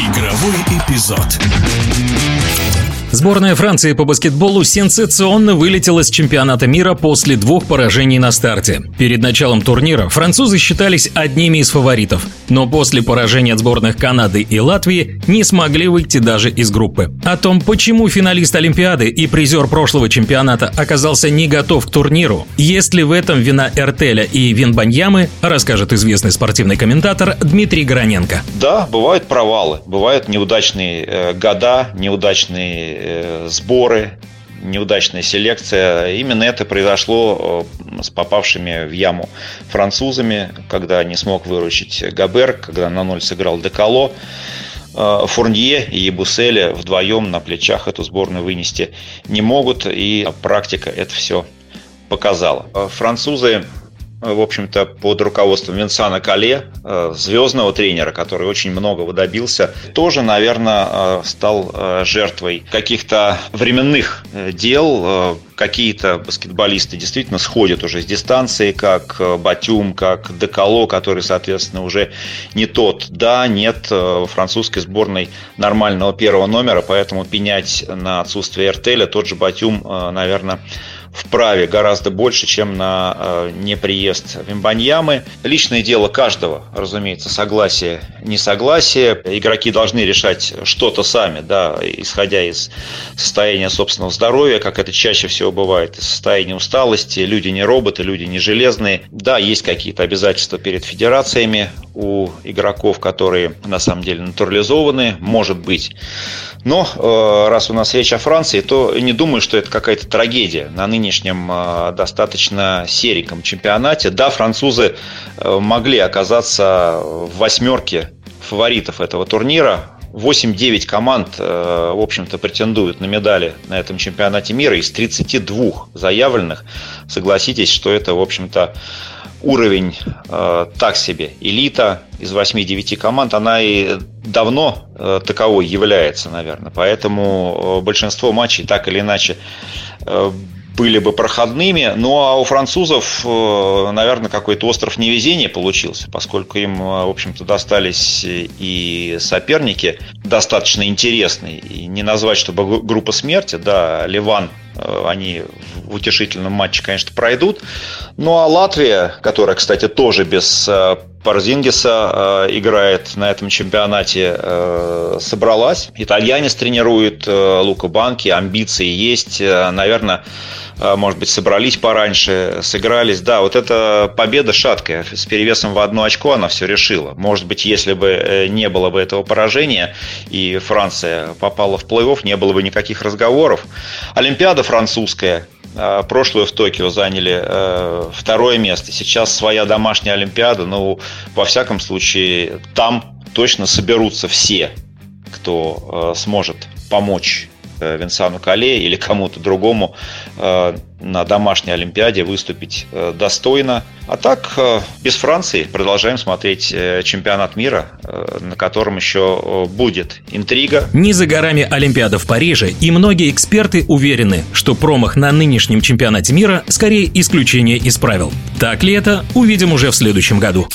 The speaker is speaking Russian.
Игровой эпизод. Сборная Франции по баскетболу сенсационно вылетела с чемпионата мира после двух поражений на старте. Перед началом турнира французы считались одними из фаворитов, но после поражения от сборных Канады и Латвии не смогли выйти даже из группы. О том, почему финалист Олимпиады и призер прошлого чемпионата оказался не готов к турниру, есть ли в этом вина Эртеля и Винбаньямы, расскажет известный спортивный комментатор Дмитрий Гороненко. Да, бывают провалы, бывают неудачные э, года, неудачные Э, сборы, неудачная селекция. Именно это произошло э, с попавшими в яму французами, когда не смог выручить Габер, когда на ноль сыграл Декало. Э, Фурнье и Буселе вдвоем на плечах эту сборную вынести не могут, и практика это все показала. Французы в общем-то, под руководством Винсана Кале, э, звездного тренера, который очень многого добился, тоже, наверное, э, стал э, жертвой каких-то временных дел. Какие-то баскетболисты действительно сходят уже с дистанции, как Батюм, как Декало, который, соответственно, уже не тот. Да, нет в французской сборной нормального первого номера, поэтому пенять на отсутствие Эртеля тот же Батюм, наверное, вправе гораздо больше, чем на э, неприезд Вимбаньямы. Личное дело каждого, разумеется, согласие, несогласие. Игроки должны решать что-то сами, да, исходя из состояния собственного здоровья, как это чаще всего бывает, из состояния усталости. Люди не роботы, люди не железные. Да, есть какие-то обязательства перед федерациями у игроков, которые на самом деле натурализованы, может быть. Но э, раз у нас речь о Франции, то не думаю, что это какая-то трагедия на нынешнем э, достаточно сереньком чемпионате. Да, французы э, могли оказаться в восьмерке фаворитов этого турнира. 8-9 команд, в общем-то, претендуют на медали на этом чемпионате мира из 32 заявленных. Согласитесь, что это, в общем-то, уровень э, так себе. Элита из 8-9 команд, она и давно э, таковой является, наверное. Поэтому э, большинство матчей так или иначе э, были бы проходными. Ну а у французов, э, наверное, какой-то остров невезения получился, поскольку им, э, в общем-то, достались и соперники достаточно интересные. И не назвать, чтобы группа смерти, да, Ливан Э, они в утешительном матче, конечно, пройдут. Ну а Латвия, которая, кстати, тоже без э, Парзингиса э, играет на этом чемпионате, собралась. Итальянец тренирует Лука Банки, амбиции есть. Наверное, может быть, собрались пораньше, сыгрались. Да, вот эта победа шаткая. С перевесом в одно очко она все решила. Может быть, если бы не было бы этого поражения и Франция попала в плей-офф, не было бы никаких разговоров. Олимпиада французская. А, прошлую в Токио заняли э, второе место. Сейчас своя домашняя Олимпиада. Ну, во всяком случае, там точно соберутся все, кто э, сможет помочь Винсану Кале или кому-то другому э, на домашней Олимпиаде выступить э, достойно. А так, без Франции продолжаем смотреть чемпионат мира, на котором еще будет интрига. Не за горами Олимпиада в Париже, и многие эксперты уверены, что промах на нынешнем чемпионате мира скорее исключение из правил. Так ли это, увидим уже в следующем году.